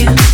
you.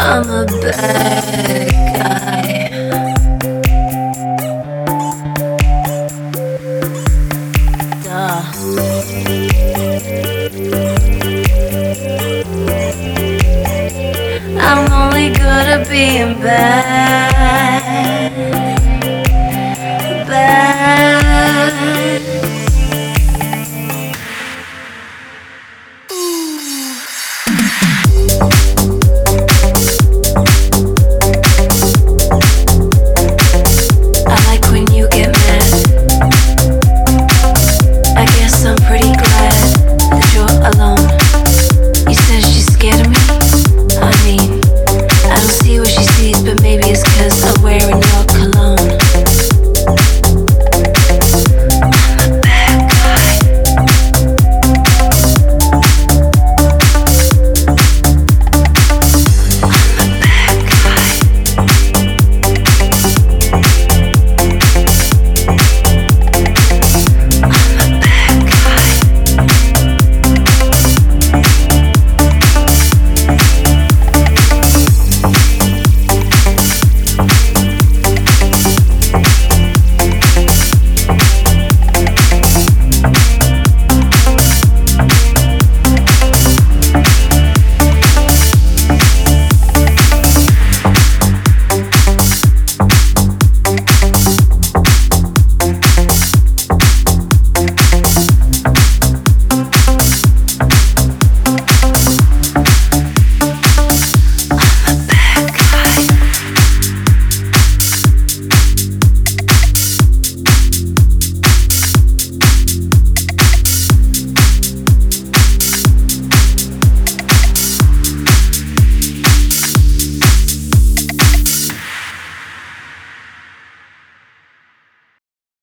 I'm a bad guy. I'm only good at being bad.